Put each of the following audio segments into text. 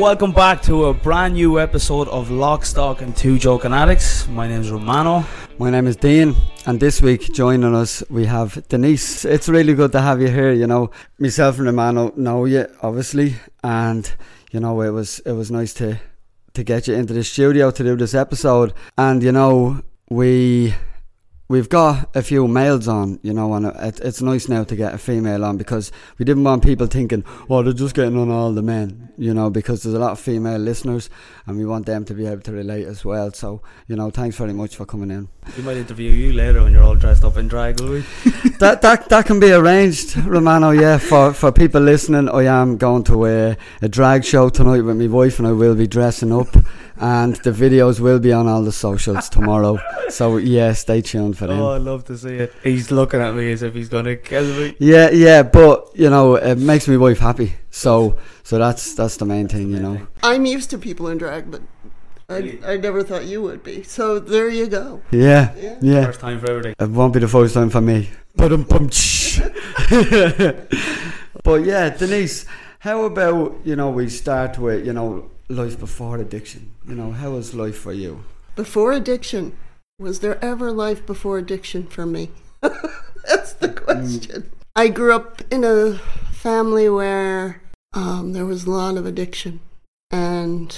Welcome back to a brand new episode of Lock, Stock, and Two Joking Addicts. My name is Romano. My name is Dean, and this week joining us we have Denise. It's really good to have you here. You know, myself and Romano know you obviously, and you know it was it was nice to to get you into the studio to do this episode. And you know we we've got a few males on, you know, and it, it's nice now to get a female on because we didn't want people thinking, oh, they're just getting on all the men, you know, because there's a lot of female listeners and we want them to be able to relate as well. So, you know, thanks very much for coming in. We might interview you later when you're all dressed up in drag, will we? that that that can be arranged, Romano. Yeah, for for people listening, I am going to a, a drag show tonight with my wife, and I will be dressing up, and the videos will be on all the socials tomorrow. So yeah, stay tuned for them. Oh, I love to see it. He's looking at me as if he's gonna kill me. Yeah, yeah, but you know, it makes my wife happy. So so that's that's the main thing, you know. I'm used to people in drag, but I, I never thought you would be. So there you go. Yeah, Yeah. yeah. First time for everything. It won't be the first time for me. But But yeah, Denise, how about you know we start with you know life before addiction. You know how was life for you? Before addiction, was there ever life before addiction for me? That's the question. I grew up in a family where um, there was a lot of addiction. And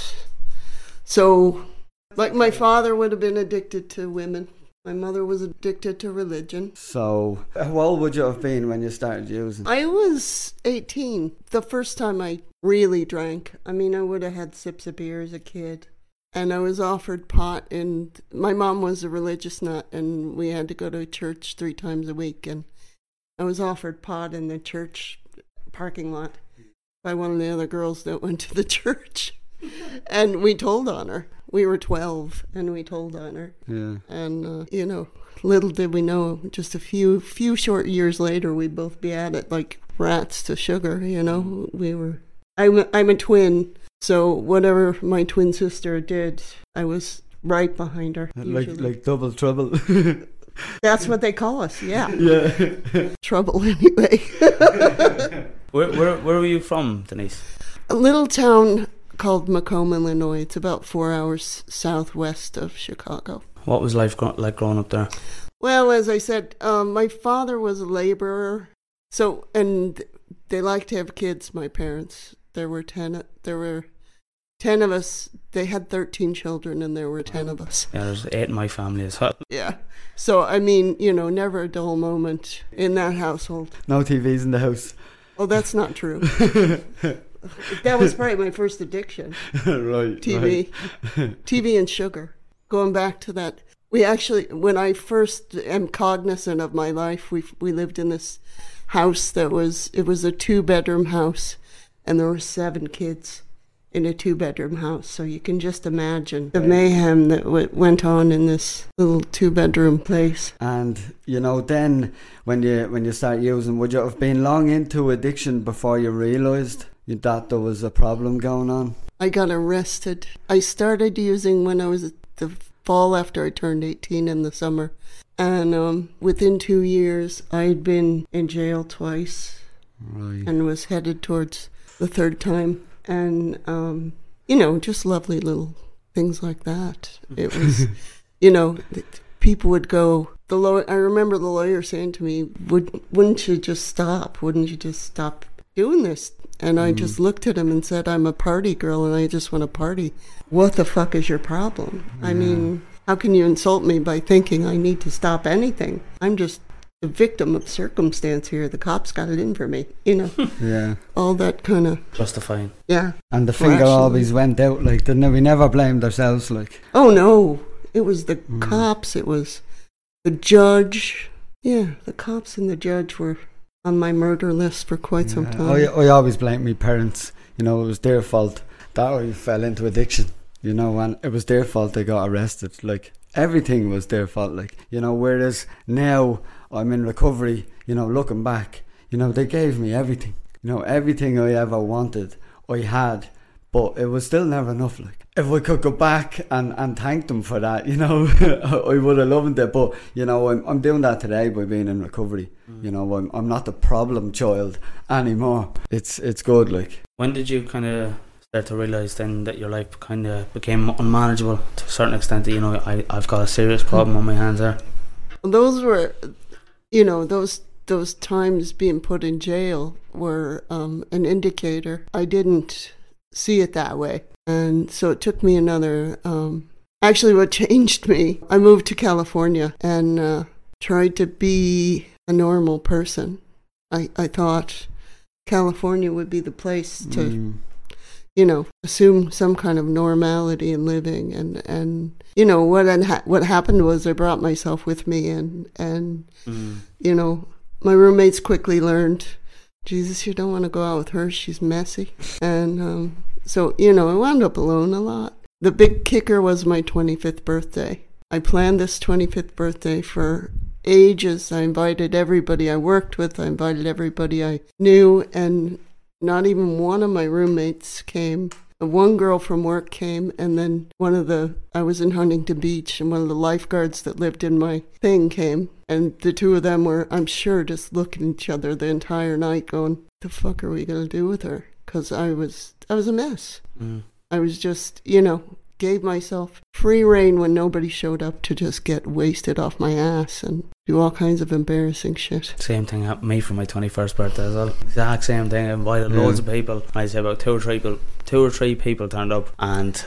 so, like, my father would have been addicted to women, my mother was addicted to religion. So how old would you have been when you started using? I was 18 the first time I really drank. I mean, I would have had sips of beer as a kid. And I was offered pot, and my mom was a religious nut, and we had to go to church three times a week. And I was offered pot in the church parking lot by one of the other girls that went to the church. And we told on her. We were 12, and we told on her. Yeah. And uh, you know, little did we know, just a few few short years later, we'd both be at it like rats to sugar. You know, we were. I'm I'm a twin, so whatever my twin sister did, I was right behind her. Like usually. like double trouble. That's what they call us. Yeah, yeah. trouble anyway. Where, where, where were you from, Denise? a little town called Macomb, Illinois. It's about four hours southwest of Chicago. What was life gro- like growing up there? Well, as I said, um, my father was a laborer, so and they liked to have kids. My parents, there were ten. There were ten of us. They had thirteen children, and there were ten of us. Yeah, there's eight in my family as well. Yeah. So I mean, you know, never a dull moment in that household. No TVs in the house. Oh, that's not true. that was probably my first addiction. right. TV, TV and sugar. Going back to that, we actually, when I first am cognizant of my life, we we lived in this house that was it was a two bedroom house, and there were seven kids in a two bedroom house. So you can just imagine the mayhem that w- went on in this little two bedroom place. And you know, then when you when you start using, would you have been long into addiction before you realised that there was a problem going on? I got arrested. I started using when I was the fall after I turned 18 in the summer. And um, within two years, I'd been in jail twice Right. and was headed towards the third time. And, um, you know, just lovely little things like that. It was, you know, people would go. The law- I remember the lawyer saying to me, "Would wouldn't you just stop? Wouldn't you just stop doing this?" And I just looked at him and said, "I'm a party girl, and I just want to party. What the fuck is your problem? I mean, how can you insult me by thinking I need to stop anything? I'm just." The victim of circumstance here. The cops got it in for me, you know, Yeah. all that kind of, Justifying. yeah. And the finger Rational. always went out, like didn't it? We never blamed ourselves, like. Oh no, it was the mm. cops. It was the judge. Yeah, the cops and the judge were on my murder list for quite some time. I, I always blamed my parents. You know, it was their fault that I fell into addiction. You know, and it was their fault they got arrested. Like everything was their fault. Like you know, whereas now I'm in recovery. You know, looking back, you know, they gave me everything. You know, everything I ever wanted, I had. But it was still never enough. Like if I could go back and, and thank them for that, you know, I would have loved it. But you know, I'm I'm doing that today by being in recovery. Mm. You know, I'm I'm not the problem child anymore. It's it's good. Like When did you kind of to realize then that your life kind of became unmanageable to a certain extent. That you know, I I've got a serious problem on my hands there. those were, you know, those those times being put in jail were um, an indicator. I didn't see it that way, and so it took me another. Um, actually, what changed me, I moved to California and uh, tried to be a normal person. I I thought California would be the place to Mm. You know, assume some kind of normality in living. And, and you know, what, what happened was I brought myself with me and, and, Mm. you know, my roommates quickly learned, Jesus, you don't want to go out with her. She's messy. And um, so, you know, I wound up alone a lot. The big kicker was my 25th birthday. I planned this 25th birthday for ages. I invited everybody I worked with, I invited everybody I knew, and not even one of my roommates came. One girl from work came, and then one of the, I was in Huntington Beach, and one of the lifeguards that lived in my thing came. And the two of them were, I'm sure, just looking at each other the entire night going, the fuck are we going to do with her? Because I was, I was a mess. Mm. I was just, you know, gave myself free rein when nobody showed up to just get wasted off my ass and do all kinds of embarrassing shit. Same thing happened to me for my twenty first birthday as well. Exact same thing. I invited Yeah. loads of people. I say about two or three people, two or three people turned up, and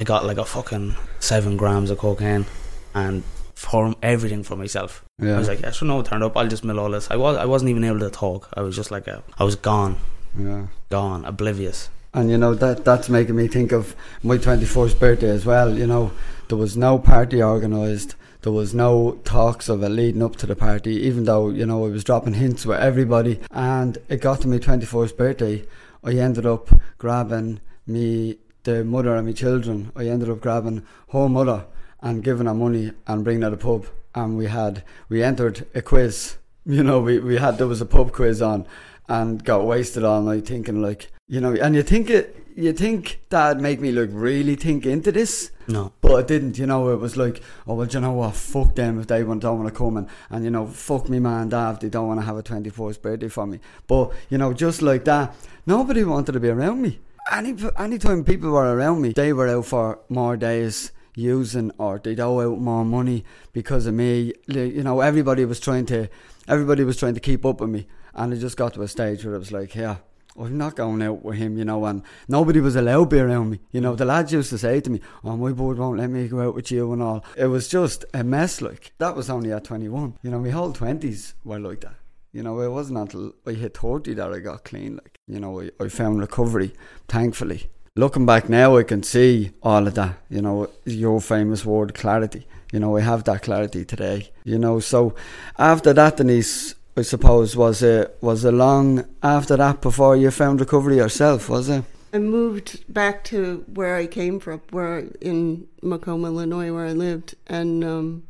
I got like a fucking seven grams of cocaine, and for everything for myself. I was like, yeah, sure, no, turned up. I'll just mill all this. I was, I wasn't even able to talk. I was just like, a, I was gone, yeah. gone, oblivious. And you know that that's making me think of my twenty first birthday as well. You know, there was no party organised. There was no talks of it leading up to the party, even though you know I was dropping hints with everybody. And it got to my twenty first birthday. I ended up grabbing me the mother of my children. I ended up grabbing her mother and giving her money and bringing her to the pub. And we had we entered a quiz. You know, we, we had there was a pub quiz on and got wasted all night thinking like you know and you think it you think that'd make me look really think into this. No, but it didn't you know it was like oh well do you know what? Fuck them if they don't want to come and, and you know fuck me man dad if they don't want to have a 24th birthday for me. But you know just like that nobody wanted to be around me. Any anytime people were around me they were out for more days using or they'd owe out more money because of me. You know everybody was trying to everybody was trying to keep up with me. And it just got to a stage where it was like yeah I'm not going out with him, you know, and nobody was allowed to be around me. You know, the lads used to say to me, Oh, my board won't let me go out with you and all. It was just a mess, like. That was only at 21. You know, my whole 20s were like that. You know, it wasn't until I hit 30 that I got clean. Like, you know, I, I found recovery, thankfully. Looking back now, I can see all of that. You know, your famous word, clarity. You know, I have that clarity today. You know, so after that, Denise, I suppose was it was it long after that before you found recovery yourself, was it? I moved back to where I came from, where in Macomb, Illinois, where I lived, and um,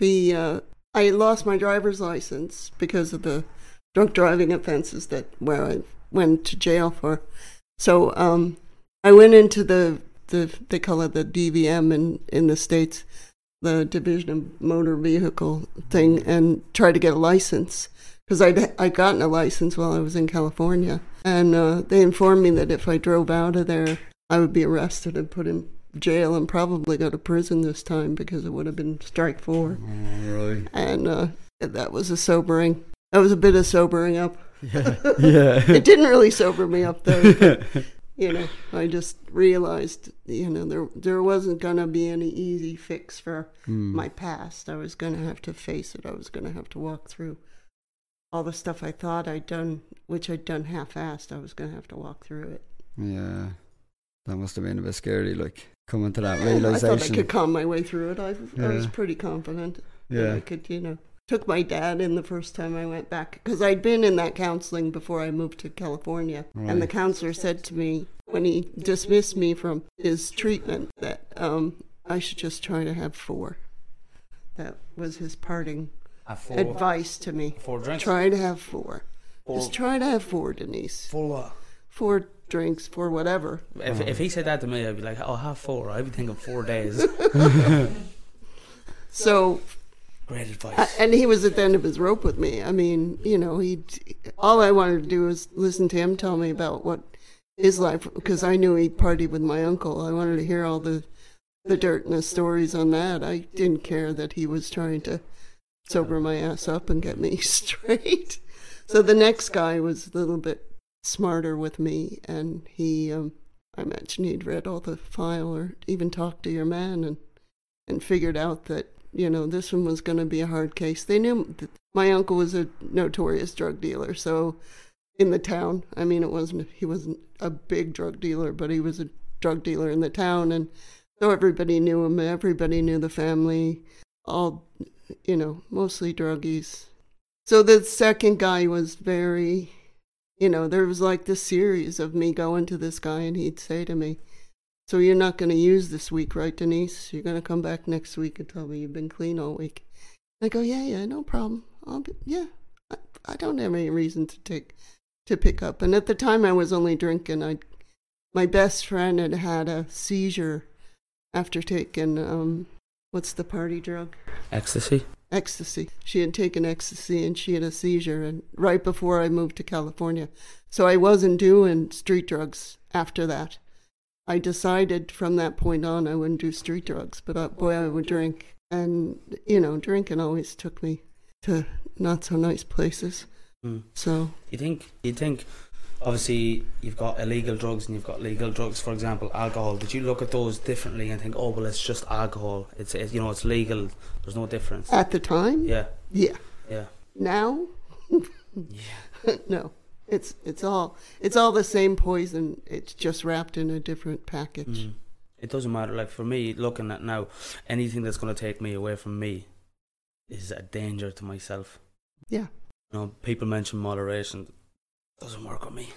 the uh, I lost my driver's license because of the drunk driving offenses that where I went to jail for. So um, I went into the the they call it the DVM in in the states, the Division of Motor Vehicle thing, and try to get a license because I'd I'd gotten a license while I was in California, and uh, they informed me that if I drove out of there, I would be arrested and put in jail and probably go to prison this time because it would have been strike four, right. and uh, that was a sobering. That was a bit of sobering up. Yeah. Yeah. It didn't really sober me up though. you know, I just realized, you know, there there wasn't gonna be any easy fix for Hmm. my past. I was going to have to face it. I was going to have to walk through all the stuff I thought I'd done, which I'd done half-assed. I was going to have to walk through it. yeah. That must have been a bit scary, like coming to that realization. I thought I could calm my way through it. I, I was pretty confident that I could, you know. Took my dad in the first time I went back because I'd been in that counseling before I moved to California, and the counselor said to me when he dismissed me from his treatment that um, I should just try to have four. That was his parting four, advice to me. four drinks. Try to have four. Four, Just try to have four, Denise. four what? Four drinks, four whatever. If, if he said that to me, I'd be like, oh, have four. I'd be thinking four days. So, Great advice. and he was at the end of his rope with me. I mean, you know, he. All I wanted to do was listen to him tell me about what his life because I knew he partied with my uncle. I wanted to hear all the the dirt and the stories on that. I didn't care that he was trying to sober my ass up and get me straight. So the next guy was a little bit smarter with me, and he, um, I mentioned he'd read all the file or even talked to your man and and figured out that you know this one was going to be a hard case. They knew my uncle was a notorious drug dealer, so in the town. I mean, it wasn't he wasn't a big drug dealer, but he was a drug dealer in the town, and so everybody knew him. Everybody knew the family. All, you know, mostly druggies. So the second guy was very, you know, there was like this series of me going to this guy, and he'd say to me, "So you're not going to use this week, right, Denise? You're going to come back next week and tell me you've been clean all week." I go, "Yeah, yeah, no problem. I'll be, yeah." I, I don't have any reason to take to pick up. And at the time, I was only drinking. I, my best friend had had a seizure after taking um, what's the party drug? Ecstasy. Ecstasy. She had taken ecstasy and she had a seizure, and right before I moved to California, so I wasn't doing street drugs after that. I decided from that point on I wouldn't do street drugs, but uh, boy, I would drink, and you know, drinking always took me to not so nice places. Mm. So You think? You think? Obviously, you've got illegal drugs and you've got legal drugs. For example, alcohol. Did you look at those differently and think, oh, well, it's just alcohol. It's, it's you know, it's legal. There's no difference. at the time, Yeah, yeah. yeah, Now, yeah. no. It's it's all it's all the same poison. It's just wrapped in a different package. Mm. It doesn't matter. Like for me, looking at now, anything that's going to take me away from me is a danger to myself. Yeah. You know, people mention moderation. Doesn't work on me.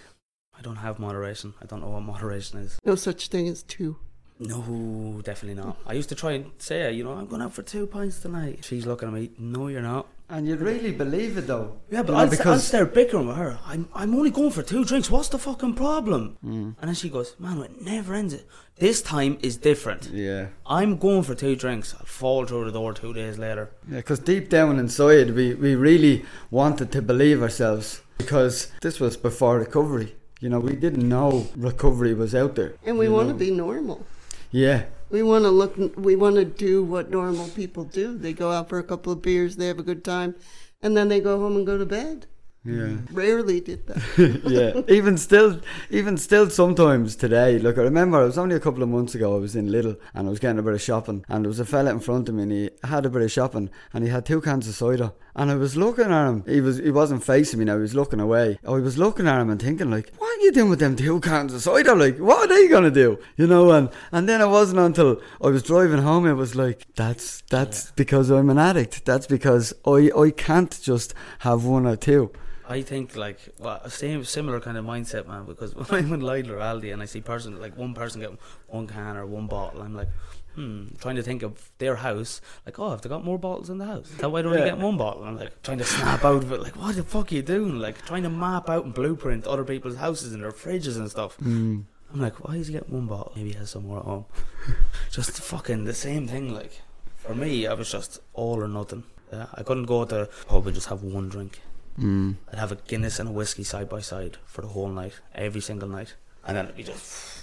I don't have moderation. I don't know what moderation is. No such thing as two. No, definitely not. I used to try and say, you know, I'm going out for two pints tonight. She's looking at me. No, you're not. And you'd really believe it though. Yeah, but You know, I'll, because... I'll because- start bickering with her. I'm, I'm only going for two drinks. What's the fucking problem? Mm. And then she goes, man, it never ends. It. This time is different. Yeah. I'm going for two drinks. I'll fall through the door two days later. Yeah, because deep down inside, we, we really wanted to believe ourselves because this was before recovery. You know, we didn't know recovery was out there. And we you want to be normal. Yeah, We want to look. We want to do what normal people do. They go out for a couple of beers, they have a good time, and then they go home and go to bed. yeah. Rarely did that. yeah, even still, even still, sometimes today. Look, I remember it was only a couple of months ago. I was in Lidl and I was getting a bit of shopping, and there was a fella in front of me, and he had a bit of shopping, and he had two cans of cider, and I was looking at him. He was, he wasn't facing me now. He was looking away. I was looking at him and thinking, like, you doing with them two cans of cider? Like, what are they gonna do? You know? And and then it wasn't until I was driving home. It was like, that's that's because I'm an addict. That's because I I can't just have one or two. I think like well, same similar kind of mindset, man. Because when I'm in Lidl or Aldi and I see person like one person getting one can or one bottle, I'm like, hmm, trying to think of their house. Like, oh, have they got more bottles in the house? That why only Yeah. getting one bottle? I'm like trying to snap out of it. Like, what the fuck are you doing? Like trying to map out and blueprint other people's houses and their fridges and stuff. Mm. I'm like, why is he getting one bottle? Maybe he has some more at home. just fucking the same thing. Like for me, I was just all or nothing. Yeah, I couldn't go to pub and just have one drink. Mm. I'd have a Guinness and a whiskey side by side for the whole night, every single night, and then it'd be just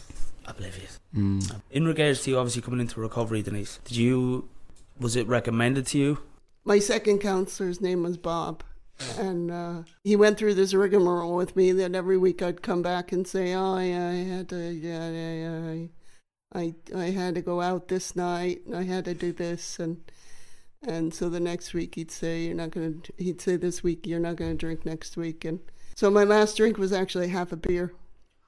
oblivious. Mm. In regards to you, obviously coming into recovery, Denise, did you was it recommended to you? My second counselor's name was Bob. And uh, he went through this rigmarole with me that every week I'd come back and say, "Oh yeah, I had to, yeah, yeah, yeah, I, I, I had to go out this night, and I had to do this, and and so the next week he'd say, "You're not gonna," he'd say, "This week you're not gonna drink next week," and so my last drink was actually half a beer.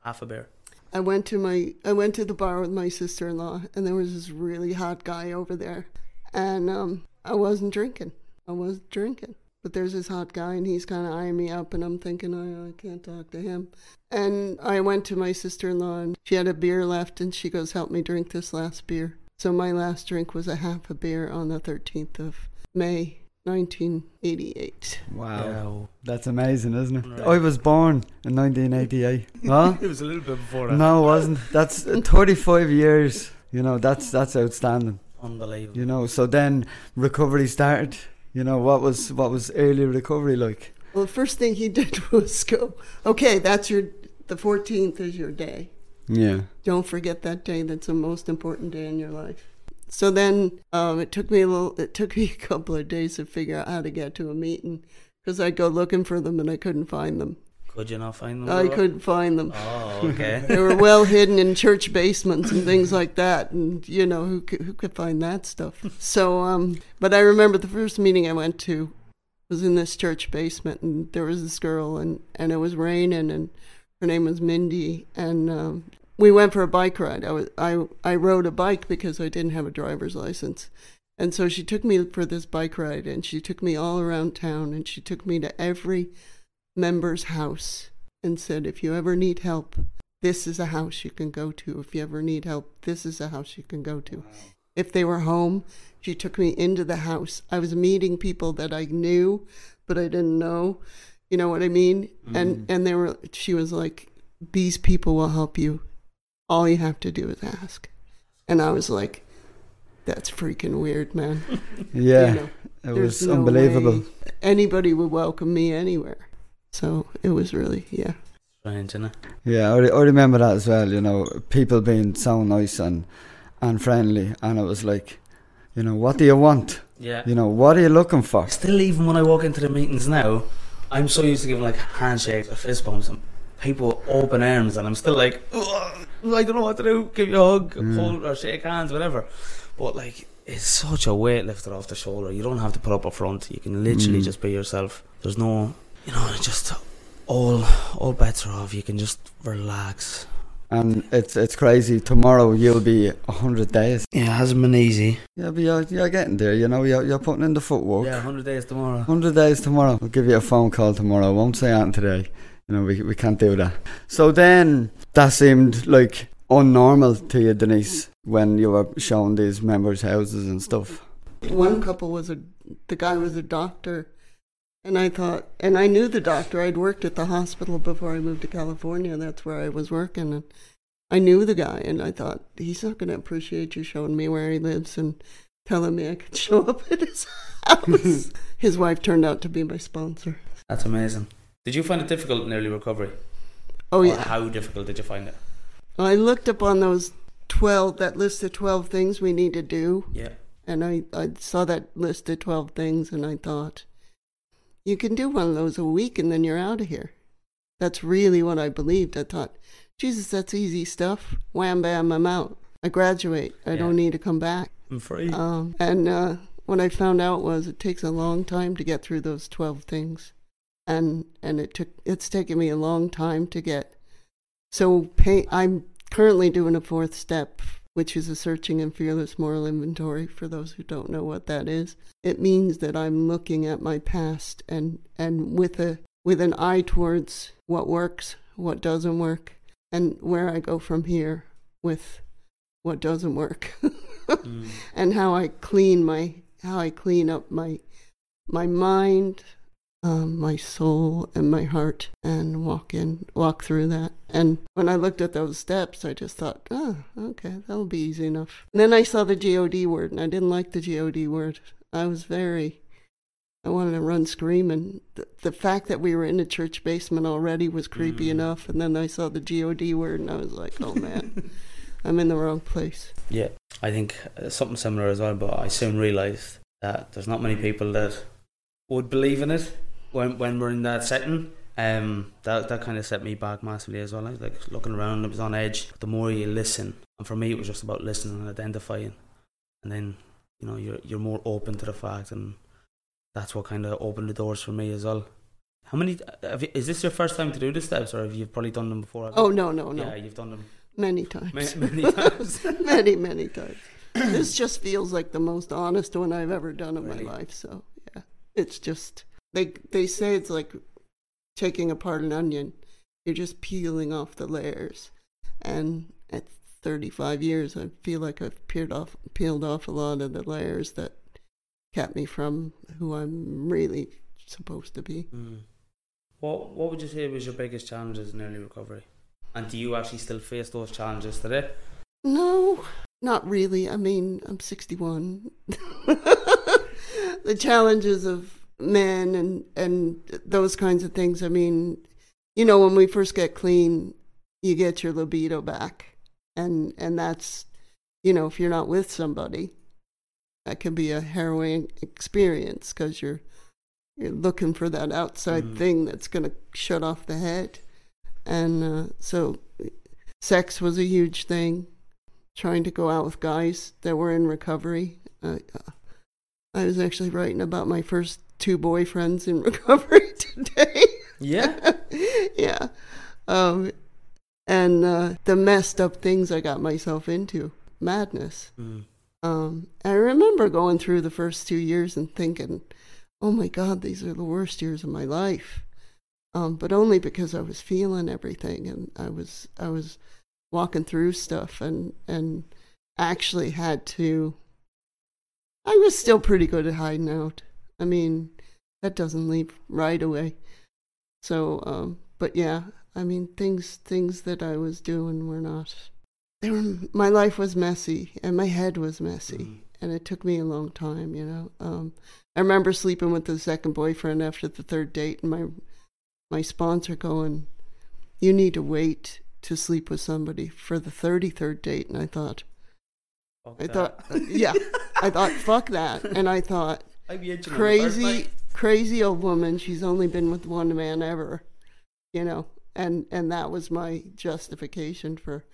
Half a beer. I went to my I went to the bar with my sister in law, and there was this really hot guy over there, and um, I wasn't drinking. I wasn't drinking, but there's this hot guy, and he's kind of eyeing me up, and I'm thinking I I can't talk to him. And I went to my sister in law, and she had a beer left, and she goes, "Help me drink this last beer." So my last drink was a half a beer on the 13th of May, 1988. Wow. Yeah. That's amazing, isn't it? Right. I was born in 1988. huh? It was a little bit before that. No, it wasn't. That's uh, 35 years. You know, that's that's outstanding. Unbelievable. You know, so then recovery started. You know, what was what was early recovery like? Well, the first thing he did was go, okay, that's your the 14th is your day. Yeah. Don't forget that day. That's the most important day in your life. So then um, it took me a little. It took me a couple of days to figure out how to get to a meeting because I'd go looking for them and I couldn't find them. Could you not find them? I couldn't find them. Oh, okay. They were well hidden in church basements and things like that, and you know who could, who could find that stuff. So, um, but I remember the first meeting I went to was in this church basement, and there was this girl, and and it was raining, and her name was Mindy, and um, we went for a bike ride. I was I I rode a bike because I didn't have a driver's license. And so she took me for this bike ride and she took me all around town and she took me to every member's house and said, if you ever need help, this is a house you can go to. If you ever need help, this is a house you can go to. If they were home, she took me into the house. I was meeting people that I knew, but I didn't know. You know what I mean? And mm-hmm. and they were she was like, These people will help you. All you have to do is ask. And I was like, That's freaking weird, man. Yeah. You know, it was no unbelievable. Anybody would welcome me anywhere. So it was really yeah. Strange, isn't it? Yeah, I, re- I remember that as well. You know, people being so nice and and friendly, and it was like, you know, what do you want? Yeah. You know, what are you looking for? Still, even when I walk into the meetings now, I'm so used to giving like handshakes or fist bumps and people open arms, and I'm still like, "Ugh, I don't know what to do. Give you a hug, Mm. hold or shake hands, whatever. But like, it's such a weight lifted off the shoulder. You don't have to put up a front. You can literally Mm. just be yourself. There's no, you know, just all all bets are off. You can just relax. And it's it's crazy. Tomorrow you'll be a hundred days. Yeah, it hasn't been easy. Yeah, but you're, you're getting there. You know, you're you're putting in the footwork. Yeah, 100 days tomorrow. Hundred days tomorrow. I'll give you a phone call tomorrow. I won't say anything today. You know, we we can't do that. So then that seemed like unnormal to you, Denise, when you were showing these members' houses and stuff. One couple was a the guy was a doctor and I thought and I knew the doctor. I'd worked at the hospital before I moved to California. That's where I was working and I knew the guy and I thought he's not going to appreciate you showing me where he lives and telling me I could show up at his house. his wife turned out to be my sponsor. That's amazing. Did you find it difficult in early recovery? Oh Or yeah. How difficult did you find it? I looked up on those 12 that list of 12 things we need to do Yeah. And I, I saw that list of 12 things and I thought, you can do one of those a week and then you're out of here. That's really what I believed. I thought, Jesus, that's easy stuff. Wham, bam, I'm out. I graduate. I Yeah. don't need to come back. I'm free. Um, and uh, what I found out was it takes a long time to get through those 12 things. And, and it took, it's taken me a long time to get. So pay, I'm currently doing a fourth step, which is a searching and fearless moral inventory. For those who don't know what that is, it means that I'm looking at my past and, and with a, with an eye towards what works, what doesn't work, and where I go from here with what doesn't work. Mm. and how I clean my how I clean up my my mind, um, my soul, and my heart, and walk in walk through that. And when I looked at those steps, I just thought, oh, okay, that'll be easy enough. And then I saw the God word, and I didn't like the God word. I was very I wanted to run screaming. The, the fact that we were in the church basement already was creepy Mm. enough, and then I saw the God word, and I was like, oh man, I'm in the wrong place. Yeah, I think uh, something similar as well. But I soon realised that there's not many people that would believe in it when when we're in that setting. Um, that that kind of set me back massively as well. I was like looking around, it was on edge. The more you listen, and for me, it was just about listening and identifying, and then you know you're you're more open to the fact, and that's what kind of opened the doors for me as well. How many? Have you, is this your first time to do the steps, or have you probably done them before? Oh no, no, no. yeah, you've done them Many times. many, many times. many, many times. this just feels like the most honest one I've ever done in Really? my life. So yeah, it's just they they say it's like taking apart an onion. You're just peeling off the layers, and at 35 years, I feel like I've peeled off peeled off a lot of the layers that kept me from who I'm really supposed to be. Mm. What What would you say was your biggest challenges in early recovery? And do you actually still face those challenges today? No, not really. I mean, I'm 61. the challenges of men and and those kinds of things. I mean, you know, when we first get clean, you get your libido back, and and that's, you know, if you're not with somebody, that can be a harrowing experience because you're you're looking for that outside Mhm. thing that's going to shut off the head, and uh, so sex was a huge thing. Trying to go out with guys that were in recovery. Uh, I was actually writing about my first two boyfriends in recovery today. Yeah. yeah. Um, and uh, the messed up things I got myself into. Madness. Mm. Um, I remember going through the first two years and thinking, oh my God, these are the worst years of my life. Um, but only because I was feeling everything and I was I was walking through stuff and and actually had to. I was still pretty good at hiding out. I mean, that doesn't leave right away. So, um, but yeah, I mean, things things that I was doing were not. They were. My life was messy, and my head was messy, Mm. and it took me a long time. You know, um, I remember sleeping with the second boyfriend after the third date, and my my sponsor going, "You need to wait to sleep with somebody for the thirty third date." And I thought, Fuck I that. thought, yeah, I thought, fuck that, and I thought I'd be itching on the first crazy. Crazy old woman she's only been with one man ever you know and and that was my justification for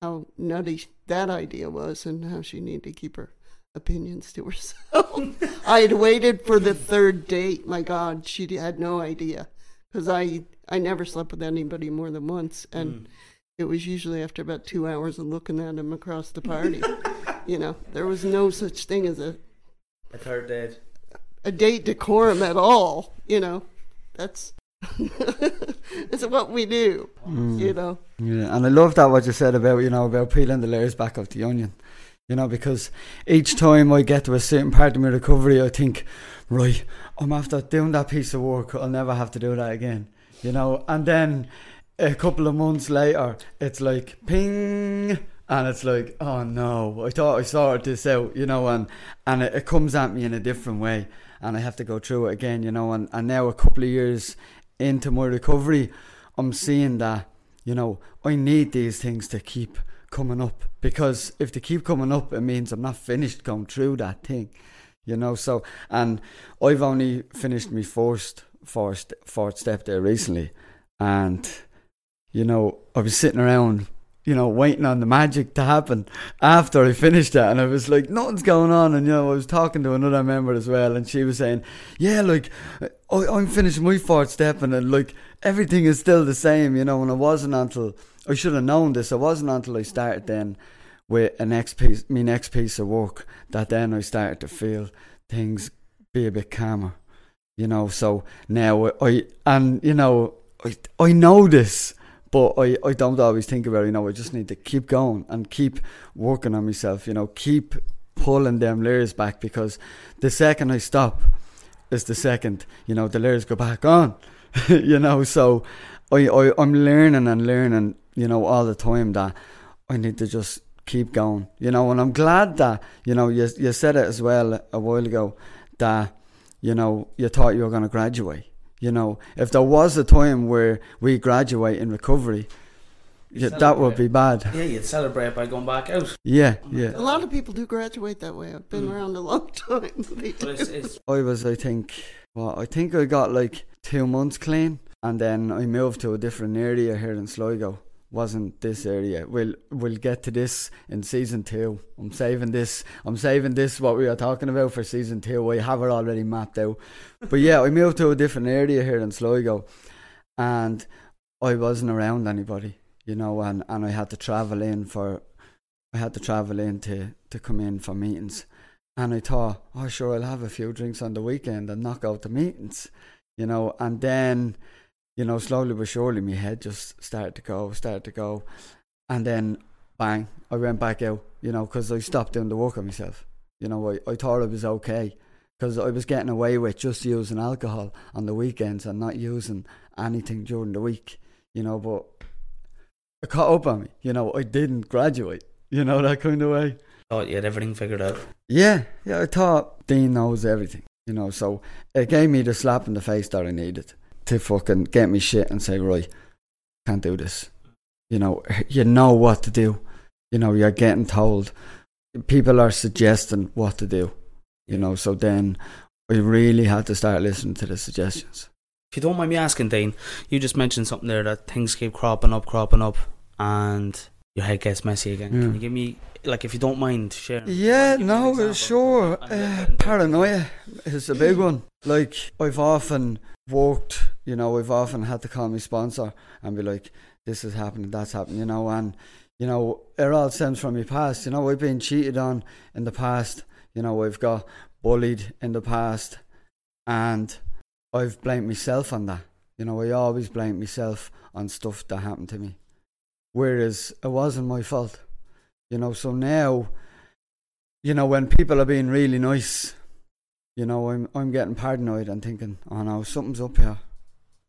how nutty that idea was and how she needed to keep her opinions to herself i had waited for the third date my god she had no idea because i i never slept with anybody more than once and Mm. it was usually after about two hours of looking at him across the party you know there was no such thing as a A third date. A date decorum at all. You know, that's it's what we do. Mm. You know, Yeah, and I love that what you said about you know about peeling the layers back of the onion. You know, because each time I get to a certain part of my recovery, I think, right, I'm after doing that piece of work. I'll never have to do that again. You know, and then a couple of months later, it's like ping, and it's like, oh no, I thought I sorted this out. You know, and and it, it comes at me in a different way, and I have to go through it again. You know, and and now a couple of years into my recovery, I'm seeing that you know, I need these things to keep coming up because if they keep coming up, it means I'm not finished going through that thing, you know. So, and I've only finished my first fourth, fourth step there recently, and you know, I was sitting around, you know, waiting on the magic to happen after I finished it, and I was like, nothing's going on, and you know, I was talking to another member as well, and she was saying, yeah, like I, I'm finishing my fourth step, and then like everything is still the same, you know. And it wasn't until I should have known this. It wasn't until I started then with a next piece, my next piece of work, that then I started to feel things be a bit calmer, you know. So now I and you know I I know this, but I I don't always think about it. You know, I just need to keep going and keep working on myself. You know, keep pulling them layers back because the second I stop is the second you know the layers go back on. you know, so I, I I'm learning and learning, you know, all the time that I need to just keep going, you know, and I'm glad that, you know, you you said it as well a while ago that, you know, you thought you were gonna graduate. You know, if there was a time where we graduate in recovery, yeah, that would be bad. Yeah, you'd celebrate by going back out. Yeah, yeah. a lot of people do graduate that way. I've been Mm. around a long time. They But it's, do. it's I was, I think, well, I think I got like two months clean, and then I moved to a different area here in Sligo. Wasn't this area? We'll we'll get to this in season two. I'm saving this. I'm saving this what we are talking about for season two. I have it already mapped out. But yeah, I moved to a different area here in Sligo, and I wasn't around anybody, you know, and, and I had to travel in for, I had to travel in to to come in for meetings. And I thought, oh, sure, I'll have a few drinks on the weekend and knock out the meetings, you know. And then, you know, slowly but surely, my head just started to go, started to go. And then, bang, I went back out, you know, because I stopped doing the work on myself. You know, I, I thought it was okay because I was getting away with just using alcohol on the weekends and not using anything during the week, you know. But it caught up on me, you know, I didn't graduate, you know, that kind of way. thought you had everything figured out. Yeah, yeah, I thought Dean knows everything, you know, so it gave me the slap in the face that I needed to fucking get me shit and say, right, can't do this. You know, you know what to do. You know, you're getting told. People are suggesting what to do. You know, so then I really had to start listening to the suggestions. If you don't mind me asking, Dane, you just mentioned something there that things keep cropping up, cropping up, and your head gets messy again. Yeah. Can you give me, like, if you don't mind sharing? Yeah, Give me an no, example. sure. Uh, paranoia is a big one. Like I've often worked, you know, I've often had to call my sponsor and be like, "This is happening, that's happening," you know, and you know, it all stems from my past. You know, I've been cheated on in the past. You know, I've got bullied in the past, and I've blamed myself on that. You know, I always blame myself on stuff that happened to me, whereas it wasn't my fault. You know, so now you know, when people are being really nice, you know, I'm I'm getting paranoid and thinking, oh no, something's up here.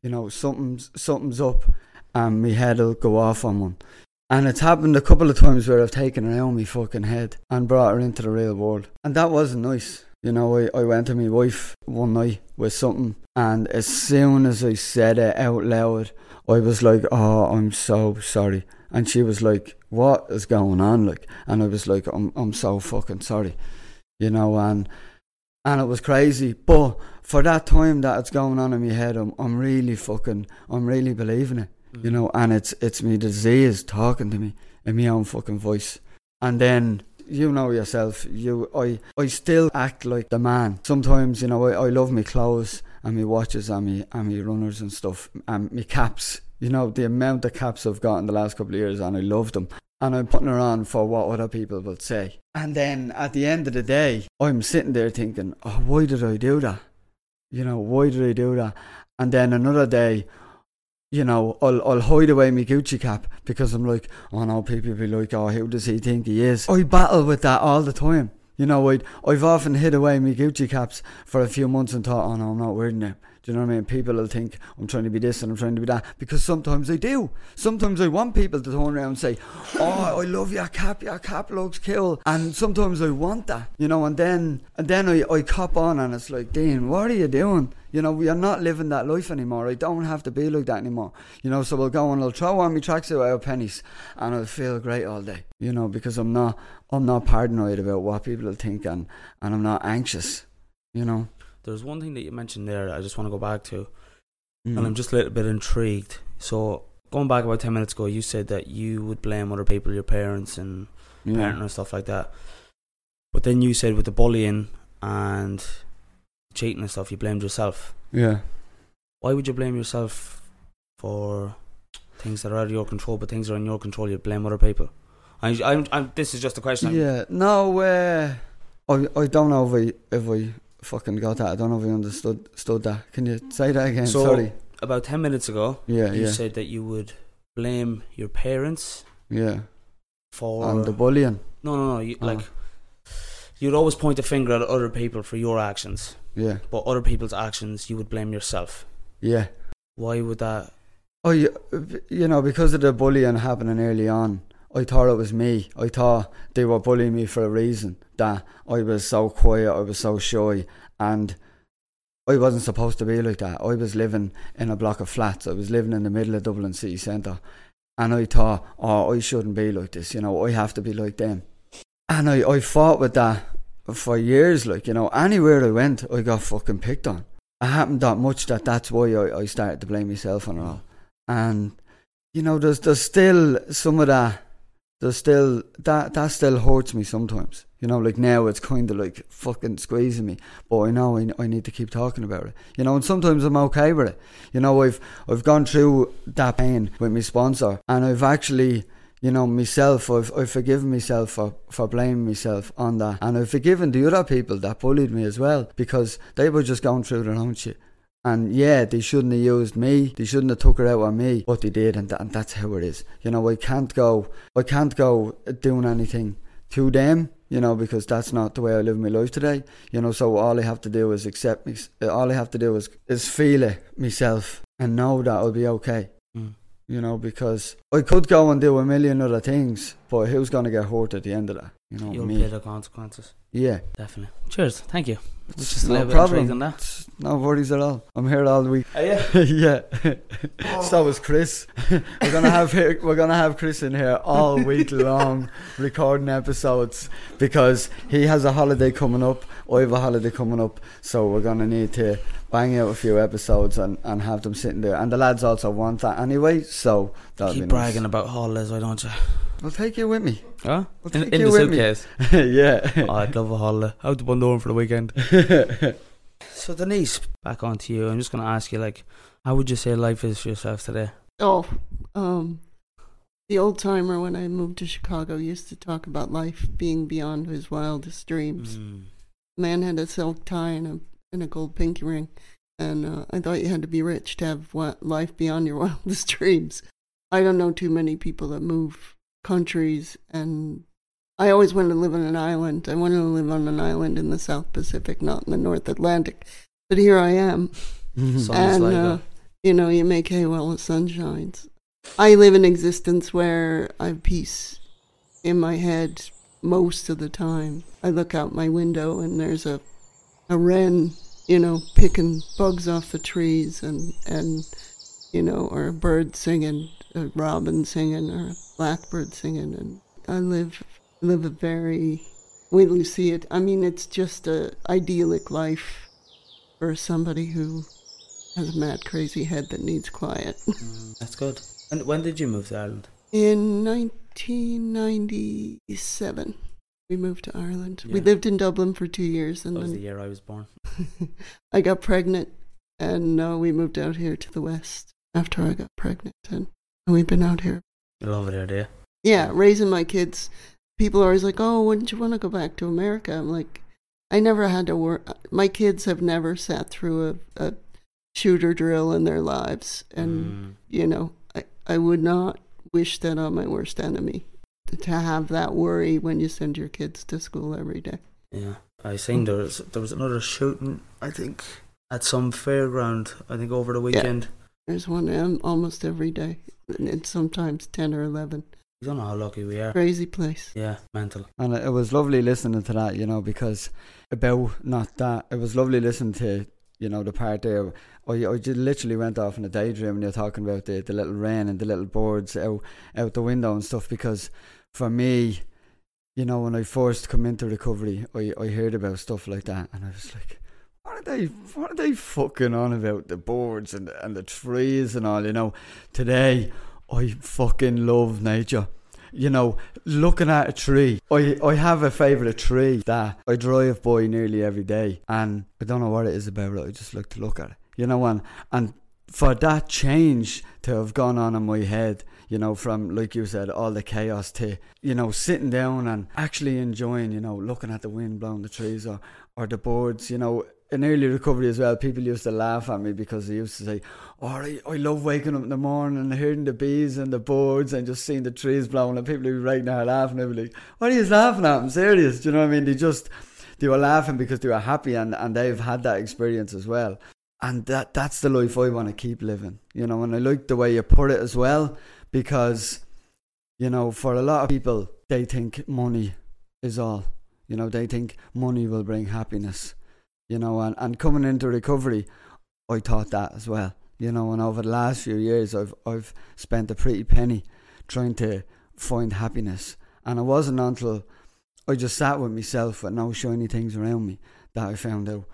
You know, something's something's up, and my head'll go off on one. And it's happened a couple of times where I've taken her out my fucking head and brought her into the real world, and that wasn't nice. You know, I, I went to my wife one night with something, and as soon as I said it out loud, I was like, "Oh, I'm so sorry," and she was like, "What is going on?" Like, and I was like, "I'm I'm so fucking sorry," you know, and and it was crazy. But for that time that it's going on in my head, I'm I'm really fucking, I'm really believing it, mm. you know, and it's it's me disease talking to me in my own fucking voice, and then. You know yourself. You, I, I still act like the man. Sometimes, you know, I, I love my clothes and my watches and my and my runners and stuff and my caps. You know, the amount of caps I've got in the last couple of years and I love them. And I'm putting her on for what other people will say. And then at the end of the day, I'm sitting there thinking, oh, why did I do that? You know, why did I do that? And then another day, you know, I'll, I'll hide away my Gucci cap because I'm like, oh no, people be like, oh, who does he think he is? I battle with that all the time. You know, I'd, I've often hid away my Gucci caps for a few months and thought, oh no, I'm not wearing them. Do you know what I mean? People will think I'm trying to be this and I'm trying to be that because sometimes I do. Sometimes I want people to turn around and say, "Oh, I love your cap. Your cap looks cool." And sometimes I want that, you know. And then and then I, I cop on and it's like, Dean, what are you doing? You know, we are not living that life anymore. I don't have to be like that anymore. You know, so we'll go and I'll throw on my tracksuit of Penneys and I'll feel great all day. You know, because I'm not I'm not paranoid about what people will think and, and I'm not anxious. You know. There's one thing that you mentioned there that I just want to go back to, Mm. and I'm just a little bit intrigued. So, going back about 10 minutes ago, you said that you would blame other people, your parents and yeah. parenting and stuff like that. But then you said with the bullying and cheating and stuff, you blamed yourself. Yeah. Why would you blame yourself for things that are out of your control, but things that are in your control, you blame other people? I, I'm, I'm, this is just a question. Yeah, no, uh, I I don't know if I if I fucking got that. I don't know if you understood understood that. Can you say that again? So- Sorry. About 10 minutes ago, Yeah, you yeah, said that you would blame your parents yeah. for. On the bullying. no, no, no. You, Oh. Like, you'd always point the finger at other people for your actions, Yeah, but other people's actions, you would blame yourself. yeah. Why would that? Oh, you, you know, because of the bullying happening early on, I thought it was me. I thought they were bullying me for a reason. That I was so quiet, I was so shy, and I wasn't supposed to be like that. I was living in a block of flats. I was living in the middle of Dublin city centre, and I thought, oh, I shouldn't be like this. You know, I have to be like them. And I, I fought with that for years. Like, you know, anywhere I went, I got fucking picked on. It happened that much that that's why I, I started to blame myself and all. And you know, there's there's still some of that. There's still that that still hurts me sometimes. You know, like now it's kind of like fucking squeezing me, but I know I, I need to keep talking about it. You know, and sometimes I'm okay with it. You know, I've I've gone through that pain with my sponsor, and I've actually you know, myself, I've, I've forgiven myself for, for blaming myself on that. And I've forgiven the other people that bullied me as well because they were just going through their own shit. And yeah, they shouldn't have used me. They shouldn't have took her out on me, but they did, and, tha- and that's how it is. You know, I can't go, I can't go doing anything to them. You know, because that's not the way I live my life today. You know, so all I have to do is accept me. All I have to do is is feel it myself and know that I'll be okay Mm. you know, because I could go and do a million other things, but who's going to get hurt at the end of that? You know, You'll me. pay the consequences. Yeah, Definitely. Cheers. Thank you. it's just a no little bit problem. No worries at all. I'm here all week. Oh, yeah. yeah. so is Chris. we're gonna have here, we're gonna have Chris in here all week long recording episodes because he has a holiday coming up. I have a holiday coming up, so we're gonna need to bang out a few episodes and, and have them sitting there. And the lads also want that anyway, so that'll Keep be bragging nice. about holidays, why don't you? I'll take you with me. Huh? I'll In, take in you the with me. suitcase. yeah. oh, I'd love a holiday. Out to Bundoran for the weekend. so Denise, back on to you. I'm just gonna ask you, like, how would you say life is for yourself today? Oh, um, the old timer when I moved to Chicago used to talk about life being beyond his wildest dreams. Mm. Man had a silk tie and a and a gold pinky ring, and uh, I thought you had to be rich to have wa- life beyond your wildest dreams. I don't know too many people that move countries, and I always wanted to live on an island. I wanted to live on an island in the South Pacific, not in the North Atlantic. But here I am, and like uh, you know, you make hay while the sun shines. I live an existence where I have peace in my head most of the time. I look out my window and there's a a wren, you know, picking bugs off the trees and and you know, or a bird singing, a robin singing, or a blackbird singing, and I live live a very wait till you see it. I mean, it's just a idyllic life for somebody who has a mad, crazy head that needs quiet. Mm, that's good. And when did you move to Ireland? In 1997, we moved to Ireland. We lived in Dublin for two years, and That and was the year I was born. I got pregnant, and uh, we moved out here to the west after I got pregnant, and we've been out here. I love it here. Yeah, raising my kids. People are always like, "Oh, wouldn't you want to go back to America?" I'm like, I never had to work. My kids have never sat through a, a shooter drill in their lives, and Mm. you know, I, I would not wish that on my worst enemy to have that worry when you send your kids to school every day. Yeah, I seen there was there was another shooting. I think at some fairground. I think over the weekend. There's one um, almost every day, and sometimes 10 or 11. You don't know how lucky we are. Crazy place. Yeah, mental. And it it was lovely listening to that, you know, because about not that, it was lovely listening to, you know, the part there. I, I just literally went off in a daydream when you're talking about the, the little rain and the little birds out, out the window and stuff. Because for me, you know, when I first come into recovery, I, I heard about stuff like that and I was like, what are they, what are they fucking on about? The boards and, and the trees and all, you know. Today, I fucking love nature you know, looking at a tree. I, I have a favourite tree that I drive by nearly every day, and I don't know what it is about it. I just like to look at it, you know, and and for that change to have gone on in my head, you know, from like you said, all the chaos to you know sitting down and actually enjoying, you know, looking at the wind blowing the trees or or the birds, you know. In early recovery as well, people used to laugh at me because they used to say, "Oh, I, I love waking up in the morning and hearing the bees and the birds and just seeing the trees blowing." And people be right now laughing. They'd be like, "What are you laughing at? I'm serious." Do you know what I mean? They just they were laughing because they were happy and, and they've had that experience as well. And that that's the life I want to keep living. You know, and I like the way you put it as well because you know, for a lot of people, they think money is all. You know, they think money will bring happiness. You know, and, and coming into recovery, I thought that as well. You know, and over the last few years, I've I've spent a pretty penny trying to find happiness, and it wasn't until I just sat with myself with no shiny things around me that I found out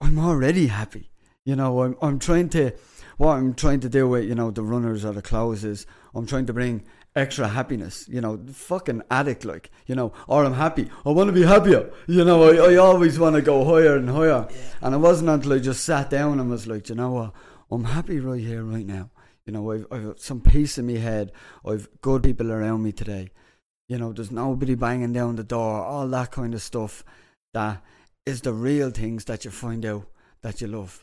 I'm already happy. You know, I'm I'm trying to what I'm trying to do with you know the runners or the clothes is I'm trying to bring extra happiness. You know, fucking addict like you know, or I'm happy. I want to be happier. You know, I, I always want to go higher and higher. And it wasn't until I just sat down and was like, you know what, I'm happy right here, right now. You know, I've I've some peace in my head. I've good people around me today. You know, there's nobody banging down the door. All that kind of stuff. That is the real things that you find out that you love.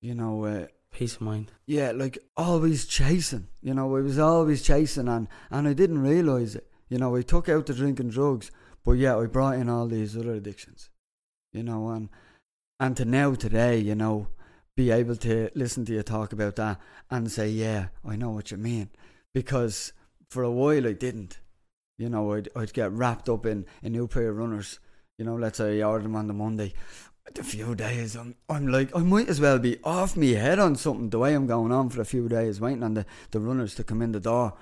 You know, uh, Peace of mind. yeah, like always chasing. You know, I was always chasing, and and I didn't realize it. You know, I took out the drinking drugs, but yeah, I brought in all these other addictions. You know, and and to now today, you know, be able to listen to you talk about that and say, yeah, I know what you mean, because for a while I didn't. You know, I'd I'd get wrapped up in a new pair of runners. You know, let's say I ordered them on the Monday. A few days, I'm, I'm like, I might as well be off me head on something the way I'm going on for a few days, waiting on the, the runners to come in the door.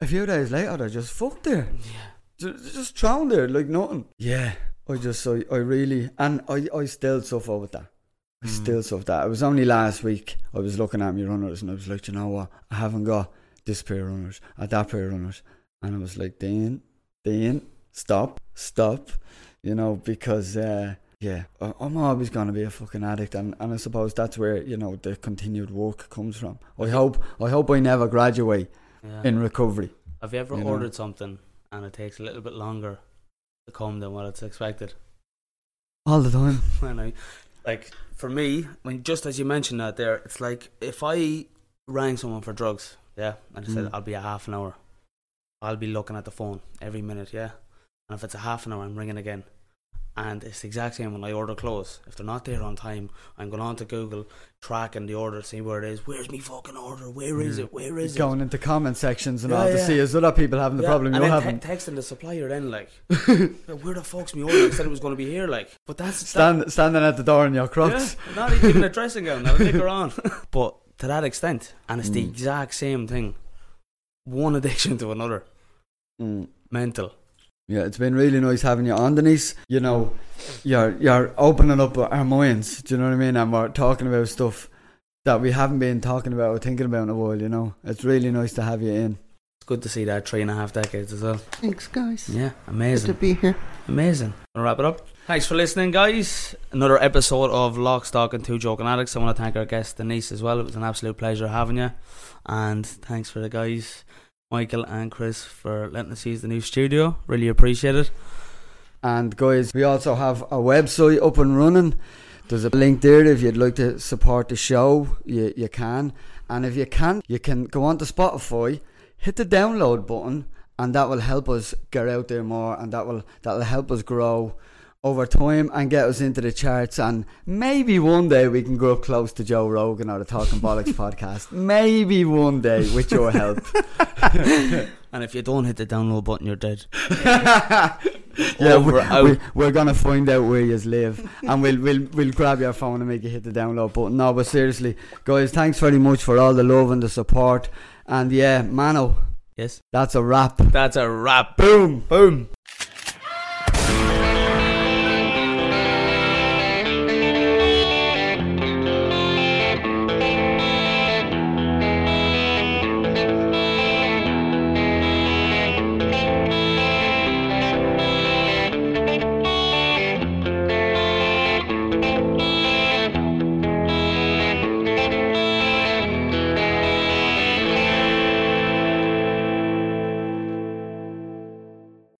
A few days later, they're just fucked there. Yeah. Ju- Just thrown there like nothing. Yeah, I just, I, I really, and I, I still suffer with that. I Mm. still suffer that. It was only last week I was looking at my runners and I was like, you know what? I haven't got this pair of runners, or that pair of runners. And I was like, Dean, Dean, stop, stop. You know, because, uh, yeah, I'm always going to be a fucking addict, and, and I suppose that's where you know the continued work comes from. I hope I hope I never graduate Yeah. in recovery. Have you ever you know. ordered something and it takes a little bit longer to come than what it's expected? All the time. When I, like for me, when just as you mentioned that there, it's like if I rang someone for drugs, yeah, and I said Mm. I'll be a half an hour, I'll be looking at the phone every minute, yeah, and if it's a half an hour, I'm ringing again. And it's the exact same when I order clothes. If they're not there on time, I'm going on to Google, tracking the order, see where it is. Where's me fucking order? Where is Yeah. it? Where is it? Going into comment sections and Yeah, all to see is other people having the Yeah, problem and you're having. te- texting the supplier then like, where the fuck's me order? I said it was going to be here, like, but that's that, standing at the door in your crocs. yeah, not even a dressing gown. I'll take her on. but to that extent, and it's the Mm. exact same thing. One addiction to another. Mm. Mental. Yeah, it's been really nice having you on, Denise. You know, you're you're opening up our minds. Do you know what I mean? And we're talking about stuff that we haven't been talking about or thinking about in a while. You know, it's really nice to have you in. It's good to see that three and a half decades as well. Thanks, guys. Yeah, amazing. Good to be here. Amazing. I'll wrap it up. Thanks for listening, guys. Another episode of Lock, Stock, and Two Joking Addicts. I want to thank our guest, Denise, as well. It was an absolute pleasure having you. And thanks for the guys, Michael and Chris, for letting us use the new studio. Really appreciate it. And guys, we also have a website up and running. There's a link there if you'd like to support the show. You you can, and if you can't, you can go on to Spotify, hit the download button, and that will help us get out there more, and that will that will help us grow over time and get us into the charts. And maybe one day we can go up close to Joe Rogan or the Talking Bollocks podcast. Maybe one day with your help. And if you don't hit the download button, you're dead. yeah, Over, we, out. we, we're gonna find out where you live, and we'll we'll we'll grab your phone and make you hit the download button. No, but seriously, guys, thanks very much for all the love and the support. And yeah, Mano, Yes. that's a wrap. That's a wrap. Boom. Boom.